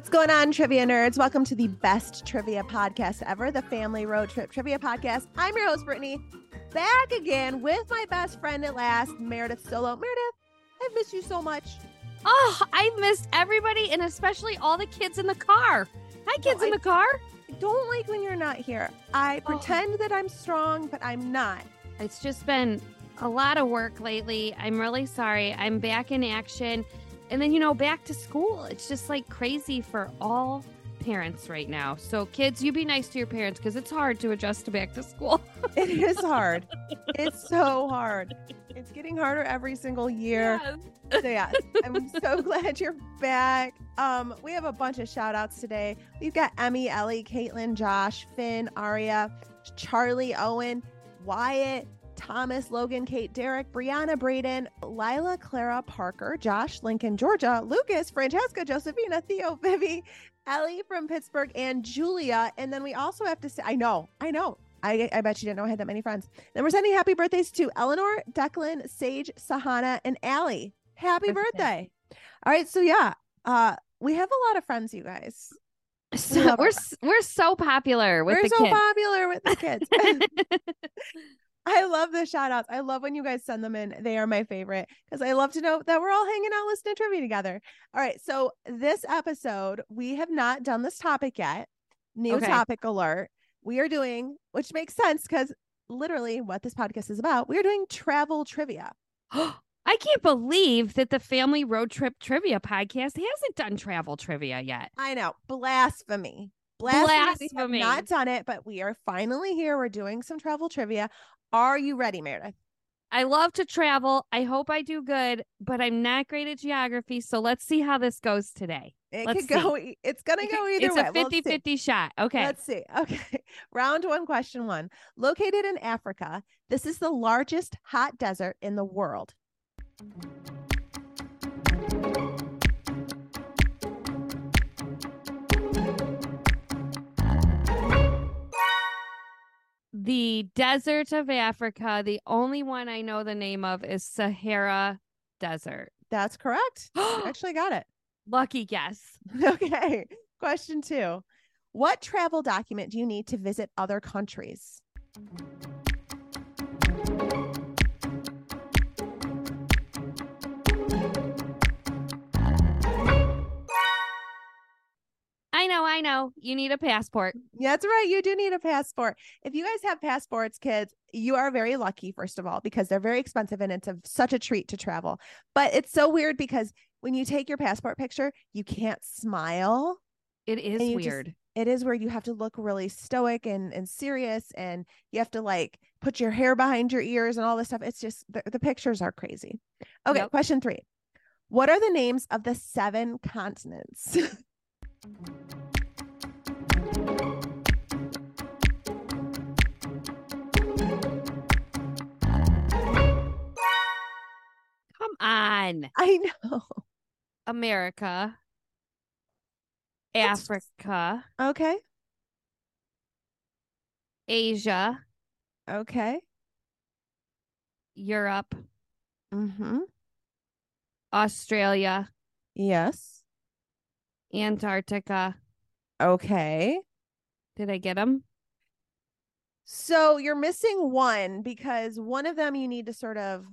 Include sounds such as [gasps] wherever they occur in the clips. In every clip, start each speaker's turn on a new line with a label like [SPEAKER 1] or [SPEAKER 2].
[SPEAKER 1] What's going on, trivia nerds? Welcome to the best trivia podcast ever, the Family Road Trip Trivia Podcast. I'm your host, Brittany, back again with my best friend at last, Meredith Solo. Meredith, I've missed you so much.
[SPEAKER 2] Oh, I've missed everybody and especially all the kids in the car. Hi, kids
[SPEAKER 1] No,
[SPEAKER 2] in
[SPEAKER 1] I-
[SPEAKER 2] the car.
[SPEAKER 1] I don't like when you're not here. I
[SPEAKER 2] Oh.
[SPEAKER 1] pretend that I'm strong, but I'm not.
[SPEAKER 2] It's just been a lot of work lately. I'm really sorry. I'm back in action. And then, you know, back to school. It's just like crazy for all parents right now. So, kids, you be nice to your parents because it's hard to adjust to back to school. [laughs]
[SPEAKER 1] It is hard. it's [laughs] so hard. It's getting harder every single year. So yeah, I'm so [laughs] glad you're back. Um, we have a bunch of shout outs today. We've got Emmy, Ellie, Caitlin, Josh, Finn, Aria, Charlie, Owen, Wyatt, Thomas, Logan, Kate, Derek, Brianna, Braden, Lila, Clara, Parker, Josh, Lincoln, Georgia, Lucas, Francesca, Josephina, Theo, [laughs] Vivi, Ellie from Pittsburgh, and Julia. And then we also have to say, I know, I know. I, I bet you didn't know I had that many friends. Then we're sending happy birthdays to Eleanor, Declan, Sage, Sahana, and Allie. Happy
[SPEAKER 2] Birthday.
[SPEAKER 1] All right. So yeah, uh, we have a lot of friends, you guys.
[SPEAKER 2] So we're we're so popular with the kids.
[SPEAKER 1] We're
[SPEAKER 2] the
[SPEAKER 1] so
[SPEAKER 2] kids.
[SPEAKER 1] popular with the kids. [laughs] [laughs] I love the shout outs. I love when you guys send them in. They are my favorite because I love to know that we're all hanging out listening to trivia together. All right. So, this episode, we have not done this topic yet. New
[SPEAKER 2] Okay.
[SPEAKER 1] topic alert. We are doing, which makes sense because literally what this podcast is about, we are doing travel trivia. [gasps]
[SPEAKER 2] I can't believe that the Family Road Trip Trivia podcast hasn't done travel trivia yet.
[SPEAKER 1] I know. Blasphemy. Blasphemy. We have
[SPEAKER 2] Blasphemy.
[SPEAKER 1] not done it, but we are finally here. We're doing some travel trivia. Are you ready, Meredith?
[SPEAKER 2] I love to travel. I hope I do good, but I'm not great at geography. So let's see how this goes today.
[SPEAKER 1] It
[SPEAKER 2] Let's
[SPEAKER 1] could go. e- It's gonna go either
[SPEAKER 2] it's
[SPEAKER 1] way.
[SPEAKER 2] a
[SPEAKER 1] We'll
[SPEAKER 2] 50
[SPEAKER 1] see.
[SPEAKER 2] 50 shot. Okay.
[SPEAKER 1] Let's see. [laughs] Okay. Round one, question one. Located in Africa, this is the largest hot desert in the world.
[SPEAKER 2] The desert of Africa, the only one I know the name of is Sahara Desert.
[SPEAKER 1] That's correct. [gasps] Actually got it.
[SPEAKER 2] Lucky guess. [laughs]
[SPEAKER 1] Okay. Question two. What travel document do you need to visit other countries?
[SPEAKER 2] I know, You need a passport.
[SPEAKER 1] That's right. You do need a passport. If you guys have passports, kids, you are very lucky, first of all, because they're very expensive and it's a, such a treat to travel. But it's so weird because when you take your passport picture, you can't smile.
[SPEAKER 2] It is
[SPEAKER 1] you just-
[SPEAKER 2] weird.
[SPEAKER 1] It is where you have to look really stoic and, and serious, and you have to like put your hair behind your ears and all this stuff. It's just the, the pictures are crazy. Okay,
[SPEAKER 2] Yep.
[SPEAKER 1] question three. What are the names of the seven continents? [laughs]
[SPEAKER 2] on.
[SPEAKER 1] I know.
[SPEAKER 2] America,
[SPEAKER 1] That's-
[SPEAKER 2] Africa,
[SPEAKER 1] Okay.
[SPEAKER 2] Asia,
[SPEAKER 1] Okay.
[SPEAKER 2] Europe,
[SPEAKER 1] Mm-hmm.
[SPEAKER 2] Australia,
[SPEAKER 1] Yes.
[SPEAKER 2] Antarctica.
[SPEAKER 1] Okay.
[SPEAKER 2] Did I get them?
[SPEAKER 1] So you're missing one because one of them you need to sort of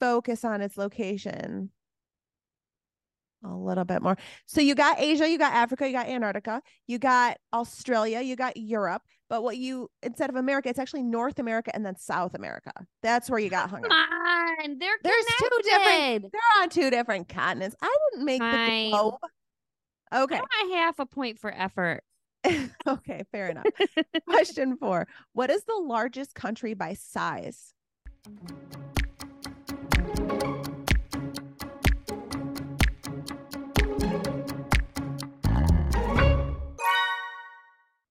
[SPEAKER 1] focus on its location. a little bit more. So you got Asia, you got Africa, you got Antarctica, you got Australia, you got Europe. But what you instead of America, it's actually North America and then South America. That's where you got hung
[SPEAKER 2] Come
[SPEAKER 1] up.
[SPEAKER 2] on, they're
[SPEAKER 1] There's two different- They're on two different continents. I didn't make
[SPEAKER 2] Fine.
[SPEAKER 1] the globe. Okay.
[SPEAKER 2] I half a point for effort. [laughs]
[SPEAKER 1] okay, fair enough. [laughs] Question four. What is the largest country by size?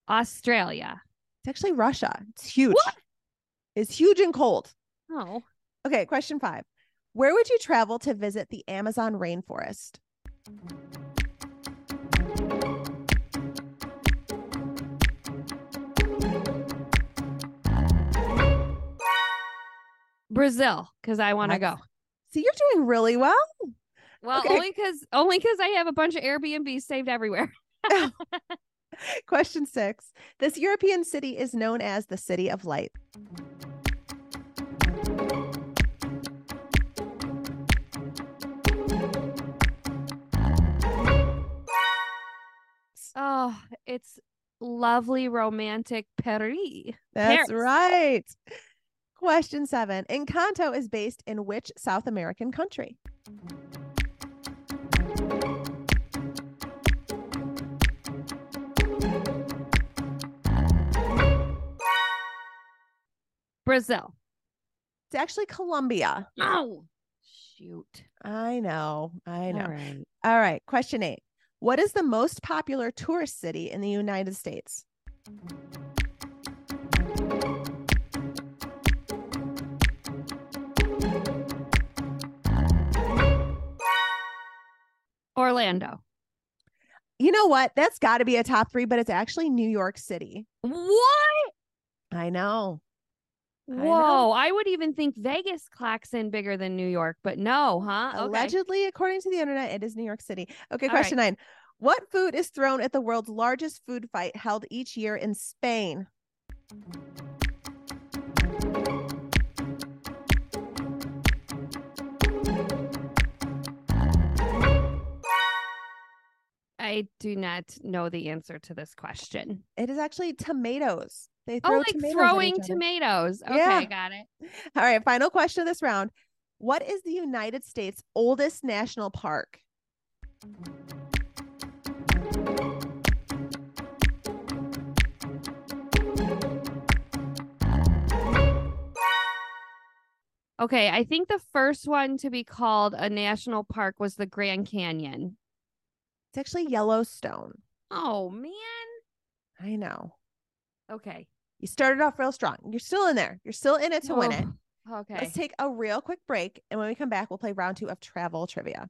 [SPEAKER 2] Australia.
[SPEAKER 1] It's actually Russia. It's huge.
[SPEAKER 2] What?
[SPEAKER 1] It's huge and cold.
[SPEAKER 2] Oh,
[SPEAKER 1] Okay, question five. Where would you travel to visit the Amazon rainforest?
[SPEAKER 2] Brazil, because I want to go.
[SPEAKER 1] See, you're doing really well.
[SPEAKER 2] Well,
[SPEAKER 1] Okay.
[SPEAKER 2] only because only because I have a bunch of Airbnbs saved everywhere. [laughs] [laughs]
[SPEAKER 1] Question six. This European city is known as the City of Light.
[SPEAKER 2] Oh, it's lovely, romantic Paris.
[SPEAKER 1] That's
[SPEAKER 2] Paris.
[SPEAKER 1] right. Question seven. Encanto is based in which South American country?
[SPEAKER 2] Brazil.
[SPEAKER 1] It's actually Colombia.
[SPEAKER 2] Oh, shoot.
[SPEAKER 1] I know. I know.
[SPEAKER 2] All right.
[SPEAKER 1] All right. Question eight. What is the most popular tourist city in the United States?
[SPEAKER 2] Orlando.
[SPEAKER 1] You know what? That's got to be a top three, but it's actually New York City.
[SPEAKER 2] What?
[SPEAKER 1] I know. I.
[SPEAKER 2] Whoa. I, would even think Vegas clocks in bigger than New York, but no, huh? Okay.
[SPEAKER 1] Allegedly, according to the internet, it is New York City. Okay,
[SPEAKER 2] All
[SPEAKER 1] question nine. What food is thrown at the world's largest food fight held each year in Spain?
[SPEAKER 2] I do not know the answer to this question.
[SPEAKER 1] It is actually tomatoes. They
[SPEAKER 2] Oh, like
[SPEAKER 1] tomatoes
[SPEAKER 2] throwing tomatoes. Okay,
[SPEAKER 1] Yeah.
[SPEAKER 2] got it.
[SPEAKER 1] All right, final question of this round. What is the United States' oldest national park?
[SPEAKER 2] Okay, I think the first one to be called a national park was the Grand Canyon.
[SPEAKER 1] It's actually Yellowstone.
[SPEAKER 2] Oh man.
[SPEAKER 1] I know.
[SPEAKER 2] Okay.
[SPEAKER 1] You started off real strong. You're still in there. You're still in it to win it.
[SPEAKER 2] Oh, Okay.
[SPEAKER 1] Let's take a real quick break. And when we come back, we'll play round two of travel trivia.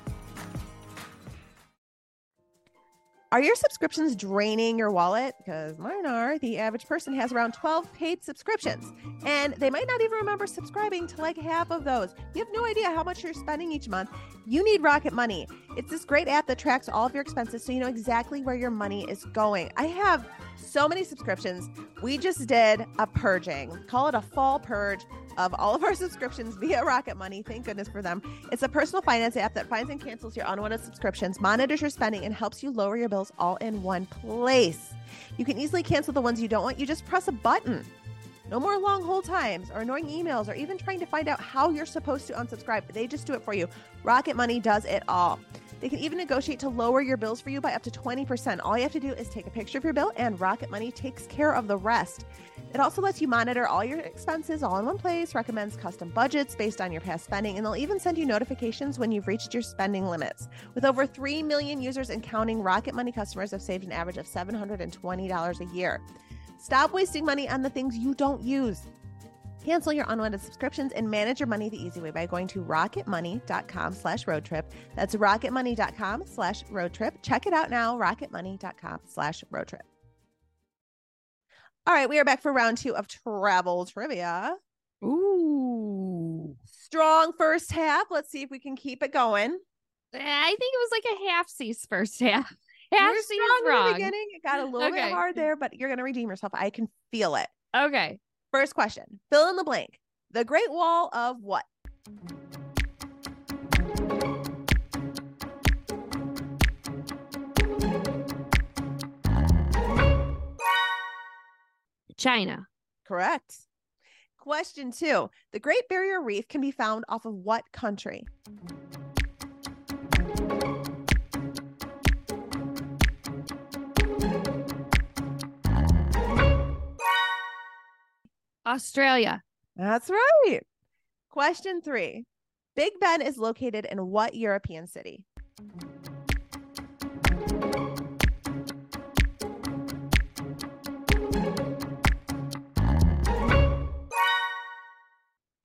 [SPEAKER 1] Are your subscriptions draining your wallet? Because mine are. The average person has around 12 paid subscriptions, and they might not even remember subscribing to like half of those. You have no idea how much you're spending each month. You need Rocket Money. It's this great app that tracks all of your expenses so you know exactly where your money is going. I have so many subscriptions. We just did a purging, call it a fall purge of all of our subscriptions via Rocket Money. Thank goodness for them. It's a personal finance app that finds and cancels your unwanted subscriptions, monitors your spending, and helps you lower your bills all in one place. You can easily cancel the ones you don't want. You just press a button. No more long hold times or annoying emails or even trying to find out how you're supposed to unsubscribe. They just do it for you. Rocket Money does it all. They can even negotiate to lower your bills for you by up to 20%. All you have to do is take a picture of your bill, and Rocket Money takes care of the rest. It also lets you monitor all your expenses all in one place, recommends custom budgets based on your past spending, and they'll even send you notifications when you've reached your spending limits. With over 3 million users and counting, Rocket Money customers have saved an average of $720 a year. Stop wasting money on the things you don't use. Cancel your unwanted subscriptions and manage your money the easy way by going to rocketmoney.com slash road trip. That's rocketmoney.com slash road trip. Check it out now, rocketmoney.com slash road trip. All right, we are back for round two of travel trivia.
[SPEAKER 2] Ooh.
[SPEAKER 1] Strong first half. Let's see if we can keep it going.
[SPEAKER 2] Eh, I think it was like a half C's first half. [laughs] Half
[SPEAKER 1] strong in the beginning. It got a little
[SPEAKER 2] Okay.
[SPEAKER 1] bit hard there, but you're going to redeem yourself. I can feel it.
[SPEAKER 2] Okay.
[SPEAKER 1] First question fill in the blank. The Great Wall of what?
[SPEAKER 2] China.
[SPEAKER 1] Correct. Question two The Great Barrier Reef can be found off of what country?
[SPEAKER 2] Australia.
[SPEAKER 1] That's right. Question three Big Ben is located in what European city?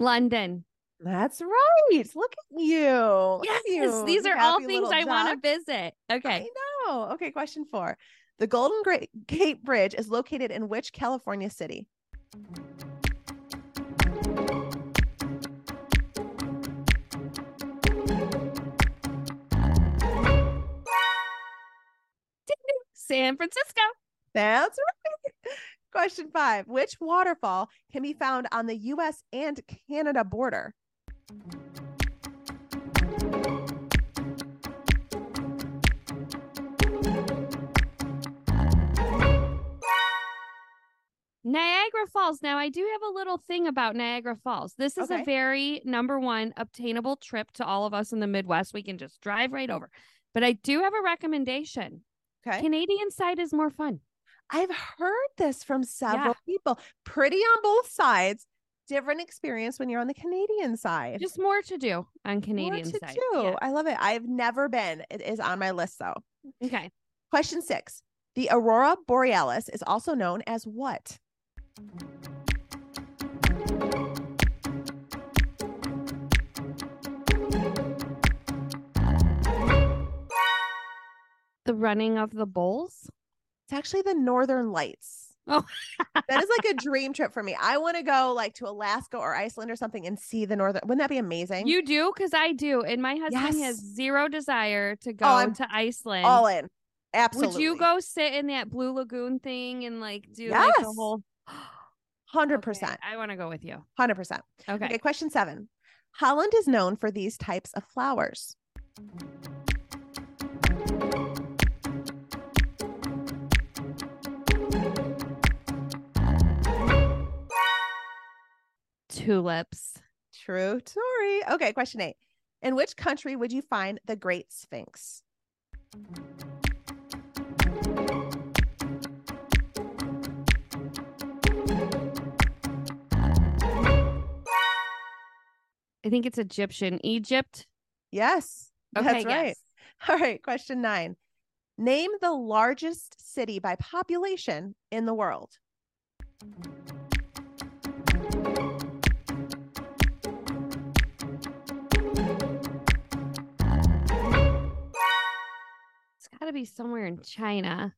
[SPEAKER 2] London.
[SPEAKER 1] That's right. Look at you. Look at
[SPEAKER 2] Yes,
[SPEAKER 1] you,
[SPEAKER 2] these are all things I want to visit. Okay.
[SPEAKER 1] I know. Okay, question four. The Golden Gate Bridge is located in which California city?
[SPEAKER 2] San Francisco.
[SPEAKER 1] That's right. Question five. Which waterfall can be found on the US and Canada border?
[SPEAKER 2] Niagara Falls. Now, I do have a little thing about Niagara Falls. This is
[SPEAKER 1] Okay.
[SPEAKER 2] a very number one obtainable trip to all of us in the Midwest. We can just drive right over. But I do have a recommendation.
[SPEAKER 1] Okay.
[SPEAKER 2] Canadian side is more fun.
[SPEAKER 1] I've heard this from several people. Pretty on both sides. Different experience when you're on the Canadian side.
[SPEAKER 2] Just more to do on
[SPEAKER 1] More
[SPEAKER 2] Canadian
[SPEAKER 1] to
[SPEAKER 2] side.
[SPEAKER 1] do.
[SPEAKER 2] Yeah.
[SPEAKER 1] I love it. I've never been. It is on my list though.
[SPEAKER 2] Okay.
[SPEAKER 1] Question six. The aurora borealis is also known as what?
[SPEAKER 2] The running of the bulls.
[SPEAKER 1] It's actually the northern lights.
[SPEAKER 2] Oh. [laughs]
[SPEAKER 1] that is like a dream trip for me. I want to go like to Alaska or Iceland or something and see the northern. Wouldn't that be amazing?
[SPEAKER 2] You do? Because I do. And my husband
[SPEAKER 1] Yes.
[SPEAKER 2] has zero desire to oh, go
[SPEAKER 1] I'm
[SPEAKER 2] to Iceland.
[SPEAKER 1] all in. Absolutely.
[SPEAKER 2] Would you go sit in that Blue Lagoon thing and like do like the whole [gasps]
[SPEAKER 1] Hundred
[SPEAKER 2] Okay,
[SPEAKER 1] percent.
[SPEAKER 2] I want to go with you.
[SPEAKER 1] Hundred percent.
[SPEAKER 2] Okay.
[SPEAKER 1] Okay. Question seven. Holland is known for these types of flowers.
[SPEAKER 2] Tulips.
[SPEAKER 1] True story. Okay. Question eight. In which country would you find the Great Sphinx?
[SPEAKER 2] I think it's Egyptian. Egypt.
[SPEAKER 1] Yes.
[SPEAKER 2] Okay,
[SPEAKER 1] That's right. [laughs] All right. Question nine. Name the largest city by population in the world.
[SPEAKER 2] Got to be somewhere in China.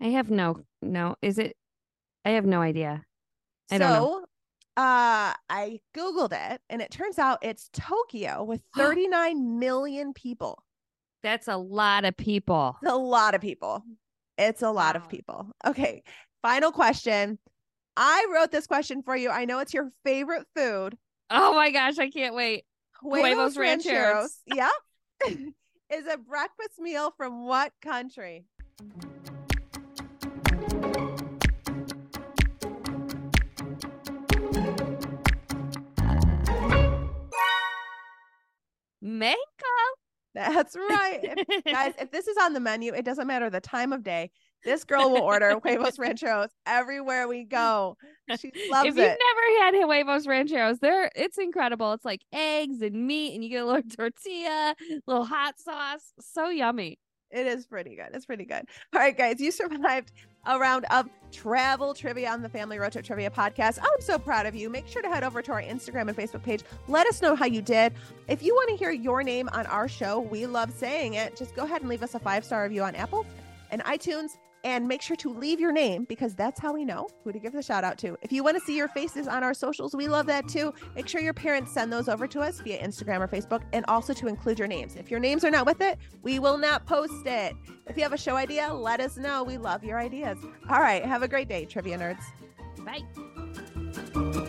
[SPEAKER 2] I have no no. Is it? I have no idea. I don't know.
[SPEAKER 1] so, uh, I Googled it and it turns out it's Tokyo with [gasps] 39 million people.
[SPEAKER 2] That's a lot of people.
[SPEAKER 1] It's a lot of people. It's a lot
[SPEAKER 2] Wow.
[SPEAKER 1] of people. Okay. Final question. I wrote this question for you. I know it's your favorite food.
[SPEAKER 2] Oh my gosh, I can't wait. Huevos rancheros.
[SPEAKER 1] Yep. [laughs] Is a breakfast meal from what country?
[SPEAKER 2] mango.
[SPEAKER 1] That's right. If, guys, if this is on the menu, it doesn't matter the time of day. This girl will order [laughs] huevos rancheros everywhere we go. She loves
[SPEAKER 2] if
[SPEAKER 1] it.
[SPEAKER 2] you've never had huevos rancheros, they're it's incredible. It's like eggs and meat, and you get a little [laughs] tortilla, little hot sauce. So yummy.
[SPEAKER 1] It is pretty good. It's pretty good. All right, guys, you survived a round of travel trivia on the Family Road Trip Trivia podcast. I'm so proud of you. Make sure to head over to our Instagram and Facebook page. Let us know how you did. If you want to hear your name on our show, we love saying it. Just go ahead and leave us a five star review on Apple and iTunes and make sure to leave your name because that's how we know who to give the shout out to. If you want to see your faces on our socials, we love that too. Make sure your parents send those over to us via Instagram or Facebook and also to include your names. If your names are not with it, we will not post it. If you have a show idea, let us know. We love your ideas. All right, have a great day, trivia nerds.
[SPEAKER 2] Bye.